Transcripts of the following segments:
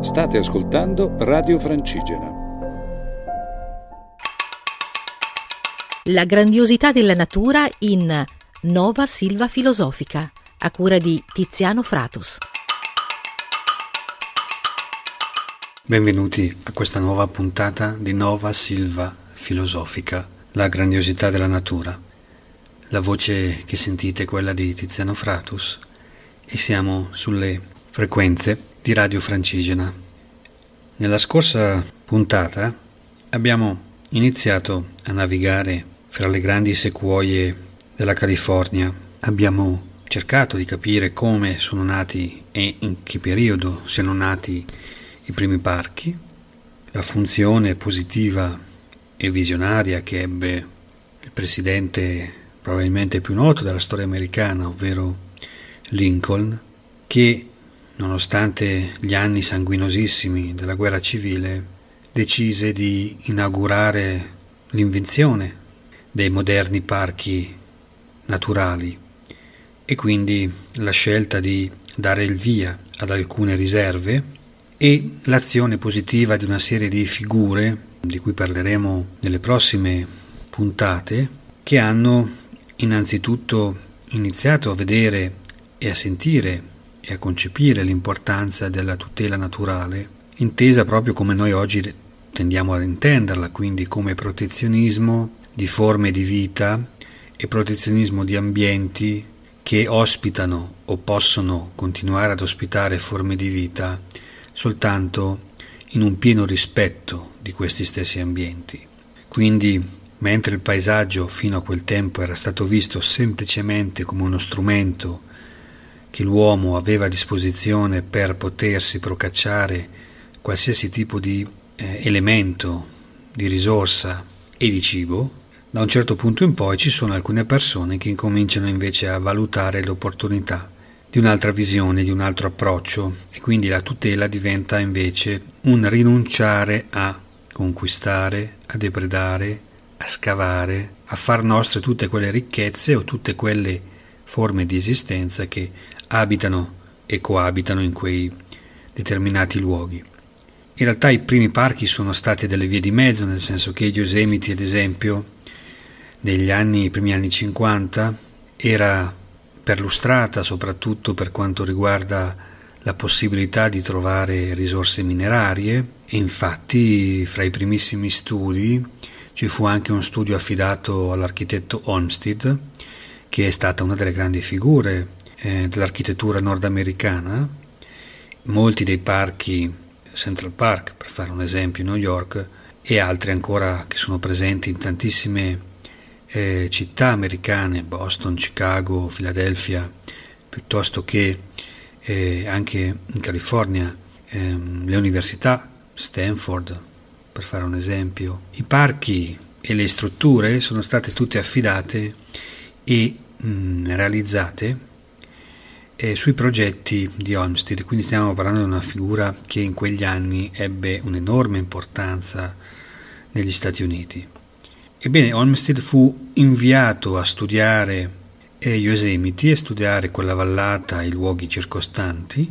State ascoltando Radio Francigena. La grandiosità della natura in Nova Silva Filosofica, a cura di Tiziano Fratus. Benvenuti a questa nuova puntata di Nova Silva Filosofica, la grandiosità della natura. La voce che sentite è quella di Tiziano Fratus e siamo sulle frequenze di Radio Francigena. Nella scorsa puntata abbiamo iniziato a navigare fra le grandi sequoie della California. Abbiamo cercato di capire come sono nati e in che periodo siano nati i primi parchi, la funzione positiva e visionaria che ebbe il presidente probabilmente più noto della storia americana, ovvero Lincoln, che nonostante gli anni sanguinosissimi della guerra civile, decise di inaugurare l'invenzione dei moderni parchi naturali e quindi la scelta di dare il via ad alcune riserve e l'azione positiva di una serie di figure di cui parleremo nelle prossime puntate che hanno innanzitutto iniziato a vedere e a sentire e a concepire l'importanza della tutela naturale, intesa proprio come noi oggi tendiamo ad intenderla, quindi come protezionismo di forme di vita e protezionismo di ambienti che ospitano o possono continuare ad ospitare forme di vita soltanto in un pieno rispetto di questi stessi ambienti. Quindi, mentre il paesaggio fino a quel tempo era stato visto semplicemente come uno strumento che l'uomo aveva a disposizione per potersi procacciare qualsiasi tipo di eh, elemento, di risorsa e di cibo, da un certo punto in poi ci sono alcune persone che incominciano invece a valutare l'opportunità di un'altra visione, di un altro approccio e quindi la tutela diventa invece un rinunciare a conquistare, a depredare, a scavare, a far nostre tutte quelle ricchezze o tutte quelle forme di esistenza che abitano e coabitano in quei determinati luoghi. In realtà i primi parchi sono stati delle vie di mezzo, nel senso che Yosemite, ad esempio, negli anni, i primi anni 50, era perlustrata soprattutto per quanto riguarda la possibilità di trovare risorse minerarie e infatti fra i primissimi studi ci fu anche un studio affidato all'architetto Olmsted che è stata una delle grandi figure eh, dell'architettura nordamericana, molti dei parchi, Central Park per fare un esempio, New York, e altri ancora che sono presenti in tantissime eh, città americane, Boston, Chicago, Philadelphia, piuttosto che eh, anche in California, ehm, le università, Stanford, per fare un esempio. I parchi e le strutture sono state tutte affidate e mh, realizzate eh, sui progetti di Olmsted, quindi stiamo parlando di una figura che in quegli anni ebbe un'enorme importanza negli Stati Uniti. Ebbene, Olmsted fu inviato a studiare eh, Yosemite, a studiare quella vallata e i luoghi circostanti,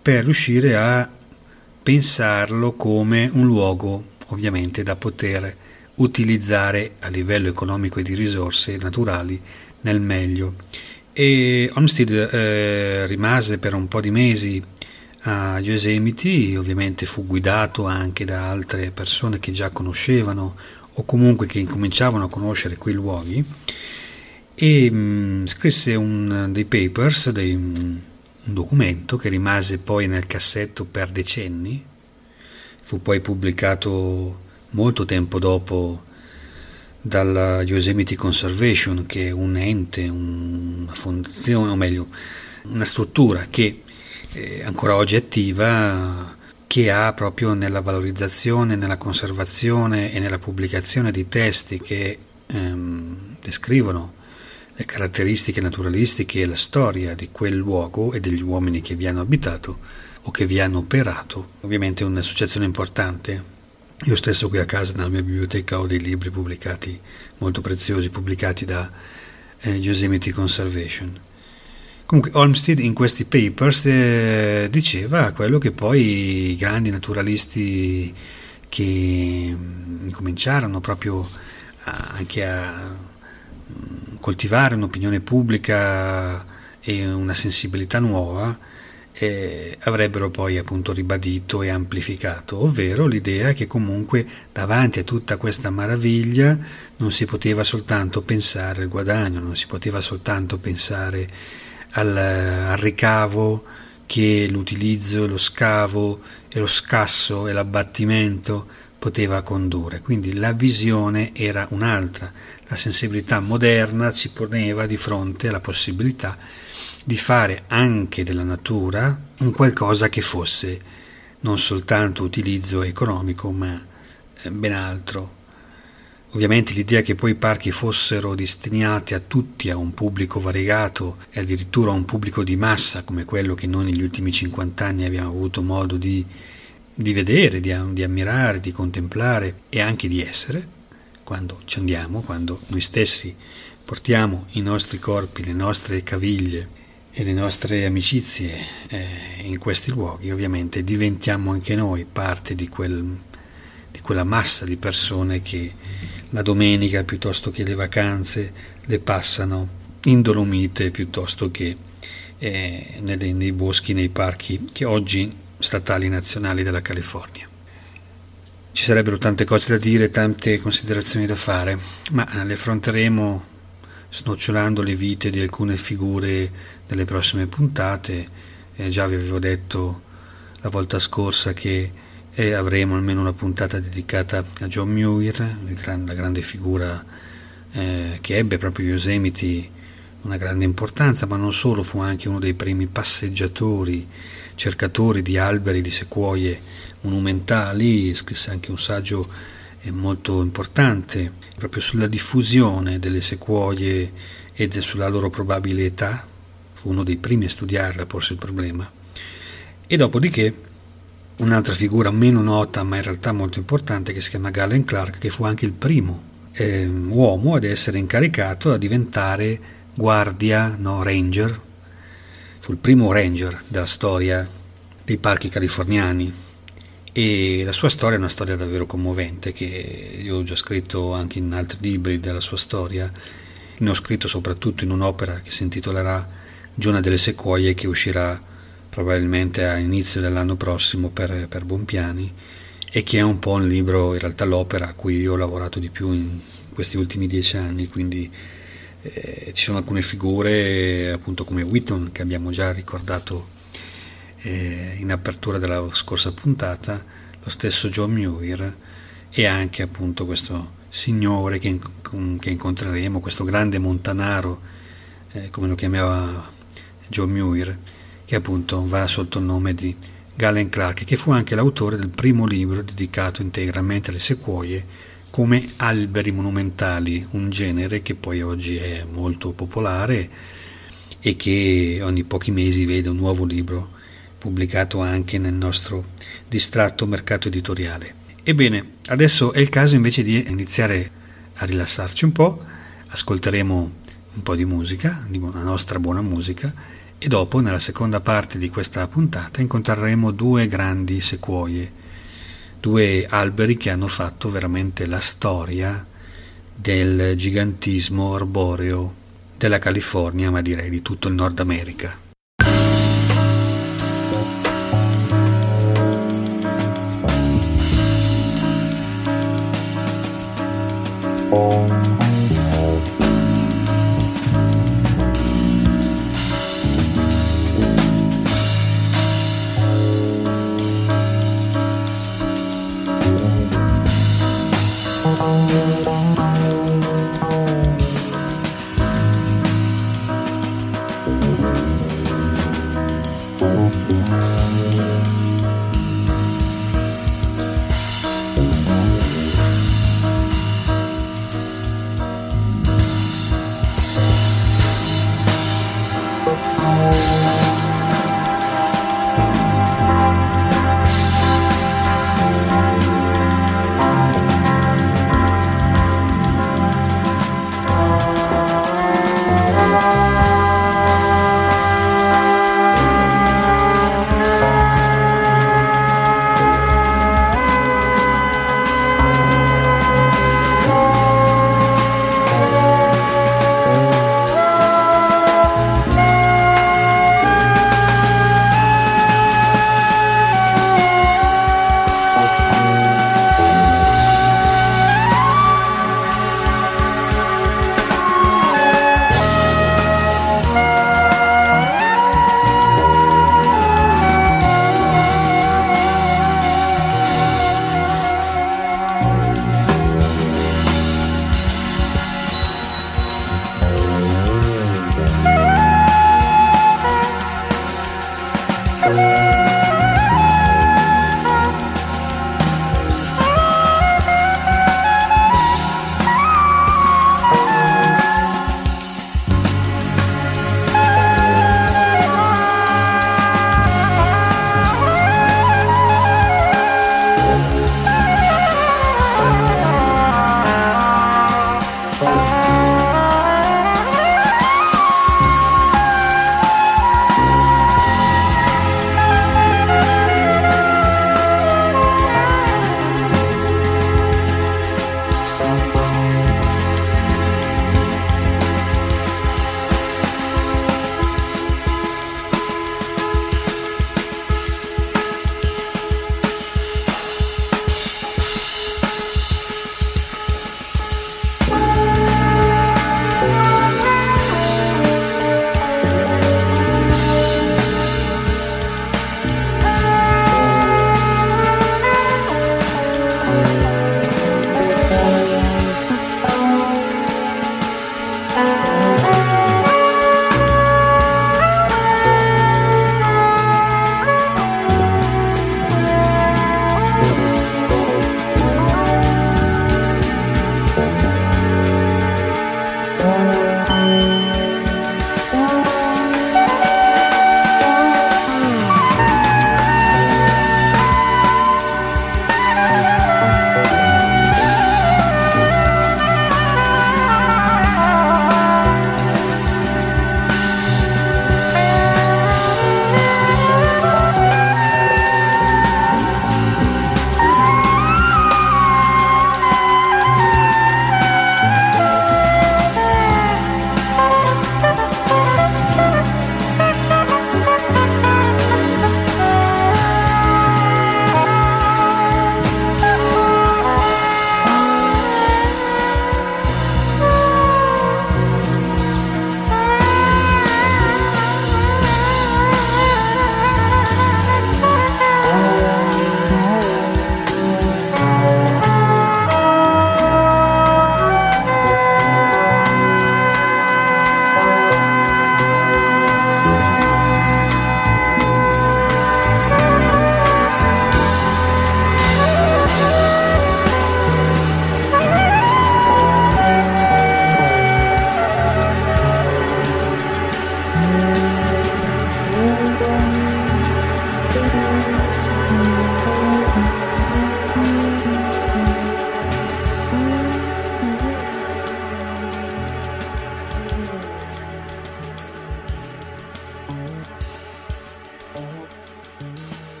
per riuscire a pensarlo come un luogo ovviamente da poter utilizzare a livello economico e di risorse naturali nel meglio e Olmsted eh, rimase per un po' di mesi a Yosemite, ovviamente fu guidato anche da altre persone che già conoscevano o comunque che incominciavano a conoscere quei luoghi. E mh, mm, scrisse un, dei papers, dei, un documento che rimase poi nel cassetto per decenni, fu poi pubblicato molto tempo dopo dalla Yosemite Conservation, che è un ente, una fondazione, o meglio, una struttura che è ancora oggi è attiva, che ha proprio nella valorizzazione, nella conservazione e nella pubblicazione di testi che ehm, descrivono le caratteristiche naturalistiche e la storia di quel luogo e degli uomini che vi hanno abitato o che vi hanno operato. Ovviamente è un'associazione importante io stesso qui a casa nella mia biblioteca ho dei libri pubblicati, molto preziosi, pubblicati da eh, Yosemite Conservation. Comunque Olmsted in questi papers eh, diceva quello che poi i grandi naturalisti che mm, cominciarono proprio a, anche a mm, coltivare un'opinione pubblica e una sensibilità nuova eh, avrebbero poi appunto ribadito e amplificato, ovvero l'idea che comunque davanti a tutta questa maraviglia non si poteva soltanto pensare al guadagno, non si poteva soltanto pensare al, al ricavo che l'utilizzo, lo scavo e lo scasso e l'abbattimento poteva condurre. Quindi la visione era un'altra. La sensibilità moderna ci poneva di fronte alla possibilità di fare anche della natura un qualcosa che fosse non soltanto utilizzo economico, ma eh, ben altro, Ovviamente l'idea che poi i parchi fossero destinati a tutti, a un pubblico variegato e addirittura a un pubblico di massa come quello che noi negli ultimi 50 anni abbiamo avuto modo di, di vedere, di, di ammirare, di contemplare e anche di essere, quando ci andiamo, quando noi stessi portiamo i nostri corpi, le nostre caviglie e le nostre amicizie eh, in questi luoghi, ovviamente diventiamo anche noi parte di, quel, di quella massa di persone che la domenica piuttosto che le vacanze le passano in Dolomite piuttosto che eh, nei, nei boschi, nei parchi che oggi statali nazionali della California. Ci sarebbero tante cose da dire, tante considerazioni da fare, ma le affronteremo snocciolando le vite di alcune figure nelle prossime puntate. Eh, già vi avevo detto la volta scorsa che e avremo almeno una puntata dedicata a John Muir, la grande figura eh, che ebbe proprio Yosemite una grande importanza, ma non solo, fu anche uno dei primi passeggiatori, cercatori di alberi, di sequoie monumentali, scrisse anche un saggio eh, molto importante proprio sulla diffusione delle sequoie e sulla loro probabile età, fu uno dei primi a studiarla, porse il problema. E dopodiché un'altra figura meno nota ma in realtà molto importante che si chiama Galen Clark che fu anche il primo eh, uomo ad essere incaricato a diventare guardia, no, ranger, fu il primo ranger della storia dei parchi californiani. E la sua storia è una storia davvero commovente che io ho già scritto anche in altri libri della sua storia, ne ho scritto soprattutto in un'opera che si intitolerà Giona delle Sequoie che uscirà probabilmente a inizio dell'anno prossimo per, per Bonpiani e che è un po' un libro, in realtà l'opera a cui io ho lavorato di più in questi ultimi dieci anni, quindi eh, ci sono alcune figure appunto come Whitton che abbiamo già ricordato eh, in apertura della scorsa puntata, lo stesso John Muir e anche appunto questo signore che, che incontreremo, questo grande montanaro, eh, come lo chiamava John Muir, che appunto va sotto il nome di Galen Clark, che fu anche l'autore del primo libro dedicato integralmente alle sequoie come alberi monumentali, un genere che poi oggi è molto popolare e che ogni pochi mesi vede un nuovo libro pubblicato anche nel nostro distratto mercato editoriale. Ebbene, adesso è il caso invece di iniziare a rilassarci un po', ascolteremo un po' di musica, di una nostra buona musica, e dopo, nella seconda parte di questa puntata, incontreremo due grandi sequoie, due alberi che hanno fatto veramente la storia del gigantismo arboreo della California, ma direi di tutto il Nord America. Oh.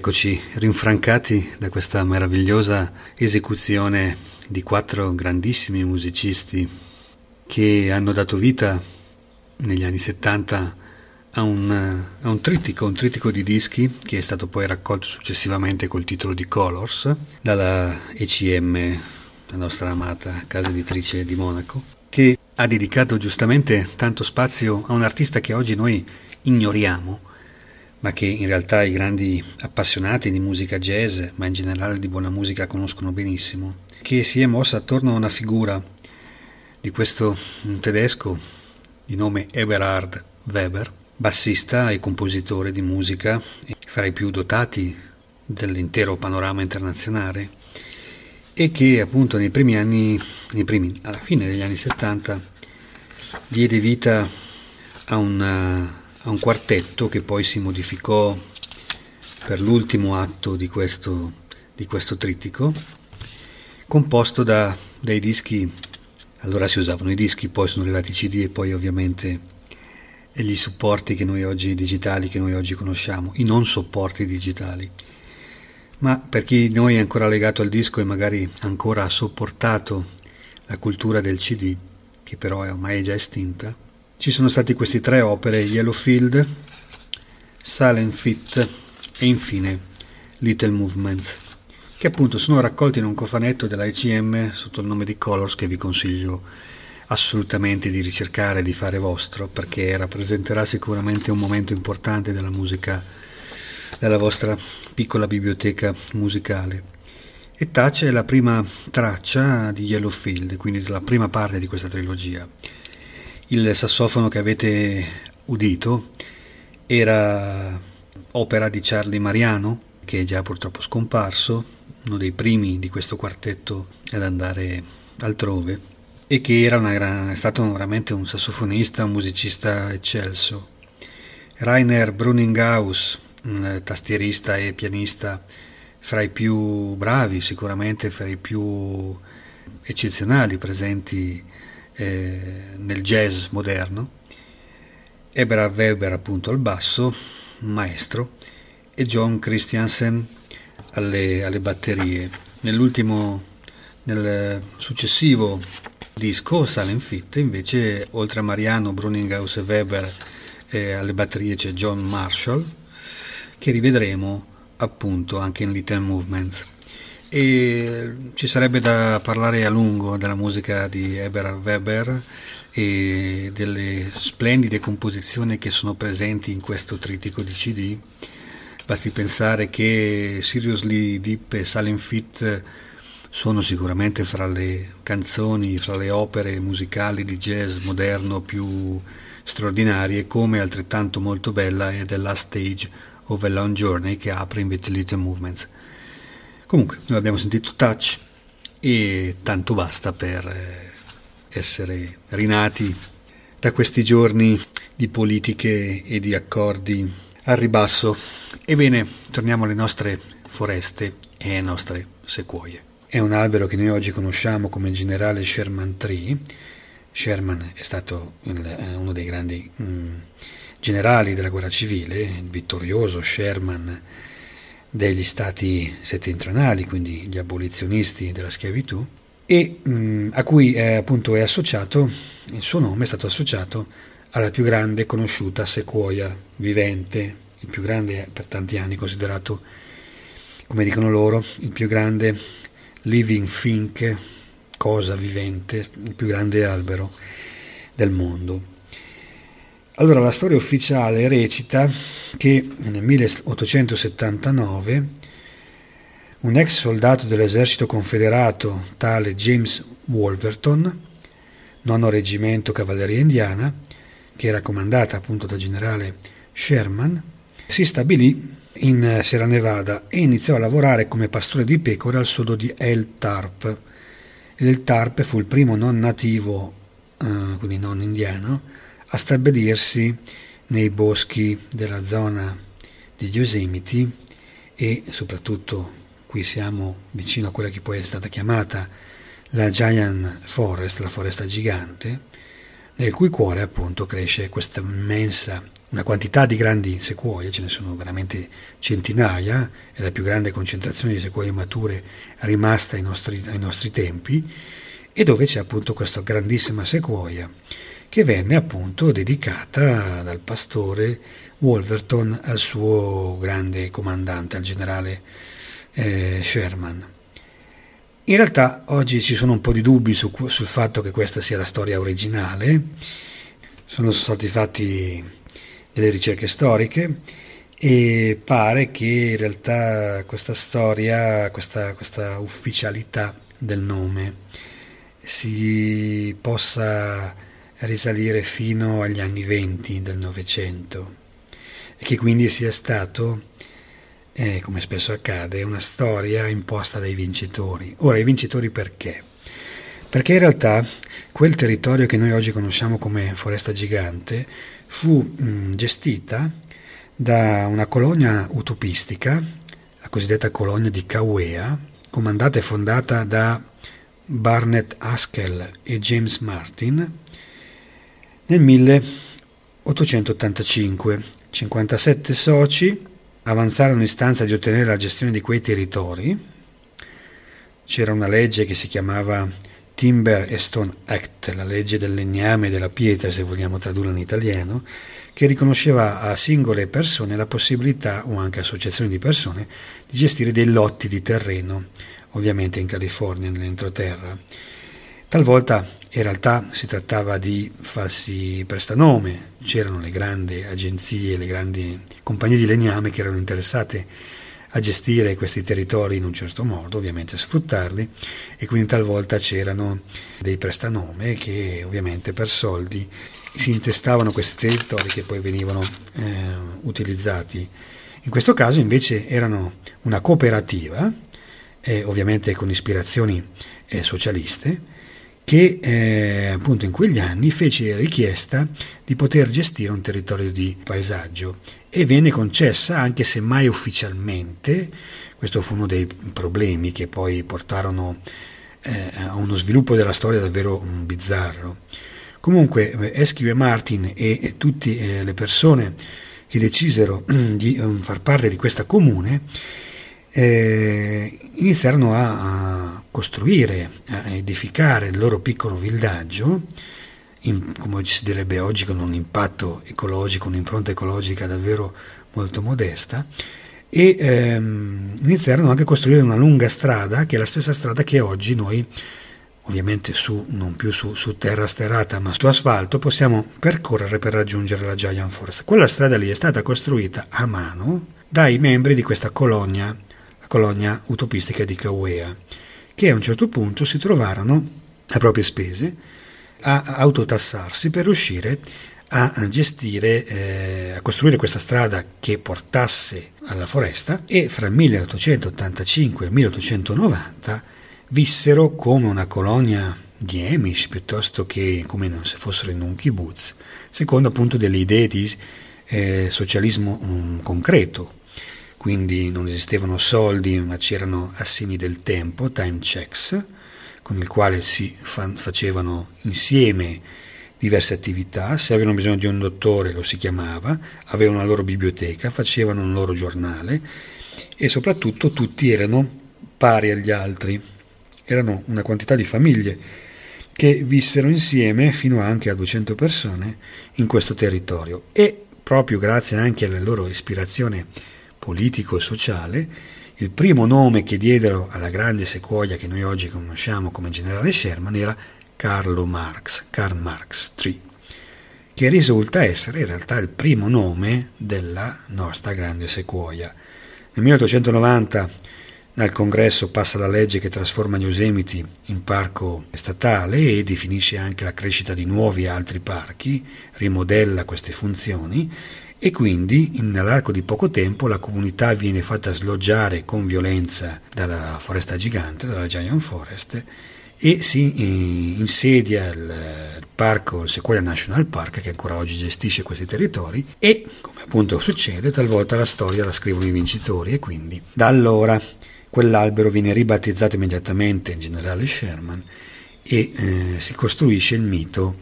Eccoci rinfrancati da questa meravigliosa esecuzione di quattro grandissimi musicisti che hanno dato vita negli anni 70 a un, a un, trittico, un trittico di dischi che è stato poi raccolto successivamente col titolo di Colors dalla ECM, la nostra amata casa editrice di Monaco, che ha dedicato giustamente tanto spazio a un artista che oggi noi ignoriamo, ma che in realtà i grandi appassionati di musica jazz, ma in generale di buona musica, conoscono benissimo, che si è mossa attorno a una figura di questo tedesco di nome Eberhard Weber, bassista e compositore di musica fra i più dotati dell'intero panorama internazionale e che appunto nei primi anni, nei primi, alla fine degli anni 70 diede vita a una a un quartetto che poi si modificò per l'ultimo atto di questo, di questo trittico, composto da dei dischi, allora si usavano i dischi, poi sono arrivati i CD e poi ovviamente gli supporti che noi oggi digitali che noi oggi conosciamo, i non supporti digitali. Ma per chi di noi è ancora legato al disco e magari ancora ha sopportato la cultura del CD, che però è ormai già estinta, ci sono stati questi tre opere, Yellowfield, Silent Fit e infine Little Movements, che appunto sono raccolti in un cofanetto della ICM sotto il nome di Colors che vi consiglio assolutamente di ricercare di fare vostro perché rappresenterà sicuramente un momento importante della musica della vostra piccola biblioteca musicale. E Touch è la prima traccia di Yellowfield, quindi della prima parte di questa trilogia. Il sassofono che avete udito era opera di Charlie Mariano, che è già purtroppo scomparso, uno dei primi di questo quartetto ad andare altrove, e che era una, è stato veramente un sassofonista, un musicista eccelso. Rainer Bruninghaus, un tastierista e pianista fra i più bravi, sicuramente fra i più eccezionali presenti eh, nel jazz moderno, Eberhard Weber appunto al basso, maestro, e John Christiansen alle, alle batterie. Nell'ultimo, nel successivo disco, Silent Fit, invece, oltre a Mariano, Bruninghaus e Weber eh, alle batterie c'è John Marshall, che rivedremo appunto anche in Little Movements e ci sarebbe da parlare a lungo della musica di Eberhard Weber e delle splendide composizioni che sono presenti in questo trittico di CD. Basti pensare che Seriously Deep e Silent Fit sono sicuramente fra le canzoni, fra le opere musicali di jazz moderno più straordinarie, come altrettanto molto bella è The Last Stage of a Long Journey che apre invece Little Movements. Comunque, noi abbiamo sentito Touch e tanto basta per eh, essere rinati da questi giorni di politiche e di accordi al ribasso. Ebbene, torniamo alle nostre foreste e alle nostre sequoie. È un albero che noi oggi conosciamo come generale Sherman Tree. Sherman è stato il, eh, uno dei grandi mh, mm, generali della guerra civile, il vittorioso Sherman degli stati settentrionali, quindi gli abolizionisti della schiavitù, e mh, a cui è, appunto è associato, il suo nome è stato associato alla più grande conosciuta sequoia vivente, il più grande per tanti anni considerato, come dicono loro, il più grande living thing, cosa vivente, il più grande albero del mondo. Allora, la storia ufficiale recita che nel 1879 un ex soldato dell'esercito confederato, tale James Wolverton, nono reggimento cavalleria indiana, che era comandata appunto dal generale Sherman, si stabilì in Sierra Nevada e iniziò a lavorare come pastore di pecore al sodo di El Tarp. El Tarp fu il primo non nativo, eh, quindi non indiano, a stabilirsi nei boschi della zona di Yosemite e soprattutto qui siamo vicino a quella che poi è stata chiamata la Giant Forest, la foresta gigante, nel cui cuore appunto cresce questa immensa una quantità di grandi sequoie, ce ne sono veramente centinaia, è la più grande concentrazione di sequoie mature rimasta ai nostri, ai nostri tempi, e dove c'è appunto questa grandissima sequoia che venne appunto dedicata dal pastore Wolverton al suo grande comandante, al generale eh, Sherman. In realtà oggi ci sono un po' di dubbi su, sul fatto che questa sia la storia originale, sono stati fatti delle ricerche storiche e pare che in realtà questa storia, questa, questa ufficialità del nome si possa risalire fino agli anni venti del Novecento e che quindi sia stato, eh, come spesso accade, una storia imposta dai vincitori. Ora, i vincitori perché? Perché in realtà quel territorio che noi oggi conosciamo come foresta gigante fu mh, gestita da una colonia utopistica, la cosiddetta colonia di Kauea, comandata e fondata da Barnett Haskell e James Martin nel 1885. 57 soci avanzarono istanza di ottenere la gestione di quei territori. C'era una legge che si chiamava Timber and Stone Act, la legge del legname e della pietra, se vogliamo tradurla in italiano, che riconosceva a singole persone la possibilità, o anche associazioni di persone, di gestire dei lotti di terreno, ovviamente in California, nell'entroterra. Talvolta in realtà si trattava di falsi prestanome, c'erano le grandi agenzie, le grandi compagnie di legname che erano interessate a gestire questi territori in un certo modo, ovviamente a sfruttarli, e quindi talvolta c'erano dei prestanome che ovviamente per soldi si intestavano questi territori che poi venivano eh, utilizzati. In questo caso invece erano una cooperativa, eh, ovviamente con ispirazioni eh, socialiste, che eh, appunto in quegli anni fece richiesta di poter gestire un territorio di paesaggio e venne concessa anche se mai ufficialmente, questo fu uno dei problemi che poi portarono eh, a uno sviluppo della storia davvero mm, bizzarro. Comunque eh, Eschiu e Martin e, tutte eh, le persone che decisero di um, far parte di questa comune eh, iniziarono a, a, costruire, a edificare il loro piccolo villaggio in, come si direbbe oggi, con un impatto ecologico, un'impronta ecologica davvero molto modesta, e ehm, iniziarono anche a costruire una lunga strada, che è la stessa strada che oggi noi, ovviamente su, non più su, su terra sterrata, ma su asfalto, possiamo percorrere per raggiungere la Giant Forest. Quella strada lì è stata costruita a mano dai membri di questa colonia, colonia utopistica di Kauea, che a un certo punto si trovarono a proprie spese a autotassarsi per riuscire a gestire, eh, a costruire questa strada che portasse alla foresta e fra il 1885 e il 1890 vissero come una colonia di Amish piuttosto che come se fossero in un kibbutz, secondo appunto delle idee di eh, socialismo um, concreto. Quindi non esistevano soldi, ma c'erano assegni del tempo, time checks, con il quale si fa- facevano insieme diverse attività, se avevano bisogno di un dottore lo si chiamava, avevano la loro biblioteca, facevano un loro giornale e soprattutto tutti erano pari agli altri, erano una quantità di famiglie che vissero insieme fino anche a 200 persone in questo territorio. E proprio grazie anche alla loro ispirazione politico e sociale il primo nome che diedero alla grande sequoia che noi oggi conosciamo come generale Sherman era Carlo Marx, Karl Marx III, che risulta essere in realtà il primo nome della nostra grande sequoia. Nel 1890 al congresso passa la legge che trasforma gli Yosemiti in parco statale e definisce anche la crescita di nuovi altri parchi, rimodella queste funzioni e quindi nell'arco di poco tempo la comunità viene fatta sloggiare con violenza dalla foresta gigante, dalla Giant Forest, e si eh, insedia il parco, il Sequoia National Park, che ancora oggi gestisce questi territori, e come appunto succede, talvolta la storia la scrivono i vincitori, e quindi da allora quell'albero viene ribattezzato immediatamente in generale Sherman e eh, si costruisce il mito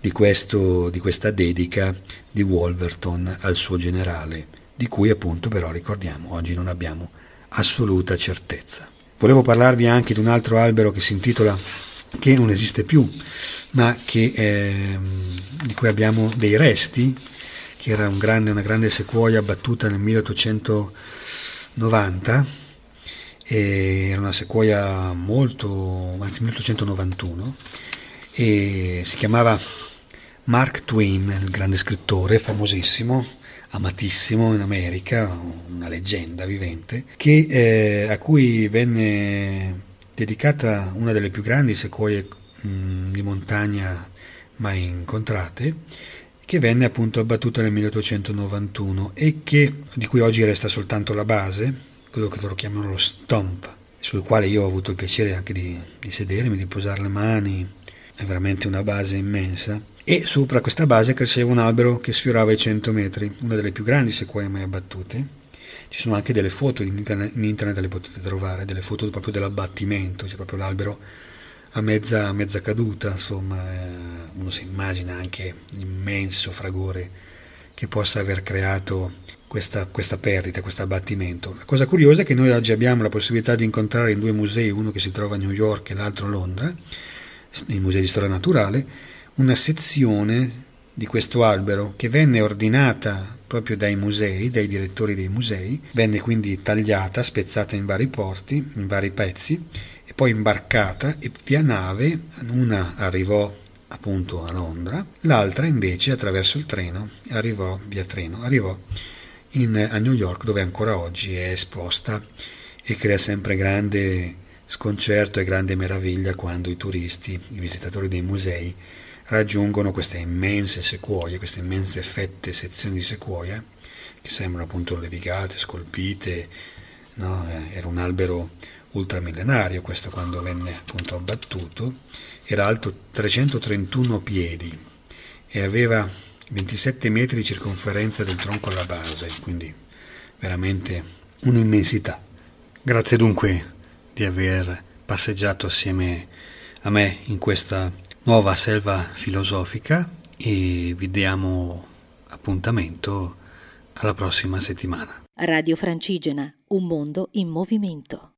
di, questo, di questa dedica di Wolverton al suo generale, di cui appunto però ricordiamo oggi non abbiamo assoluta certezza. Volevo parlarvi anche di un altro albero che si intitola che non esiste più, ma che, eh, di cui abbiamo dei resti, che era un grande, una grande sequoia abbattuta nel 1890, era una sequoia molto, anzi 1891, e si chiamava Mark Twain, il grande scrittore, famosissimo, amatissimo in America, una leggenda vivente, che, eh, a cui venne dedicata una delle più grandi sequoie mh, mm, di montagna mai incontrate, che venne appunto abbattuta nel 1891 e che, di cui oggi resta soltanto la base, quello che loro chiamano lo stomp, sul quale io ho avuto il piacere anche di, di sedermi, di posare le mani, è veramente una base immensa. E sopra questa base cresceva un albero che sfiorava i 100 metri, una delle più grandi sequoie mai abbattute, ci sono anche delle foto in internet, in internet le potete trovare, delle foto proprio dell'abbattimento, c'è proprio l'albero a mezza, a mezza caduta, insomma, eh, uno si immagina anche l'immenso fragore che possa aver creato questa, questa perdita, questo abbattimento. La cosa curiosa è che noi oggi abbiamo la possibilità di incontrare in due musei, uno che si trova a New York e l'altro a Londra, nei musei di storia naturale, una sezione di questo albero che venne ordinata proprio dai musei, dai direttori dei musei, venne quindi tagliata, spezzata in vari porti, in vari pezzi e poi imbarcata e via nave una arrivò appunto a Londra, l'altra invece attraverso il treno arrivò via treno, arrivò in, a New York dove ancora oggi è esposta e crea sempre grande sconcerto e grande meraviglia quando i turisti, i visitatori dei musei raggiungono queste immense sequoie, queste immense fette, sezioni di sequoia, che sembrano appunto levigate, scolpite, no? Eh, era un albero ultramillenario questo quando venne appunto abbattuto, era alto 331 piedi e aveva 27 metri di circonferenza del tronco alla base, quindi veramente un'immensità. Grazie dunque di aver passeggiato assieme a me in questa nuova selva filosofica e vi diamo appuntamento alla prossima settimana. Radio Francigena, un mondo in movimento.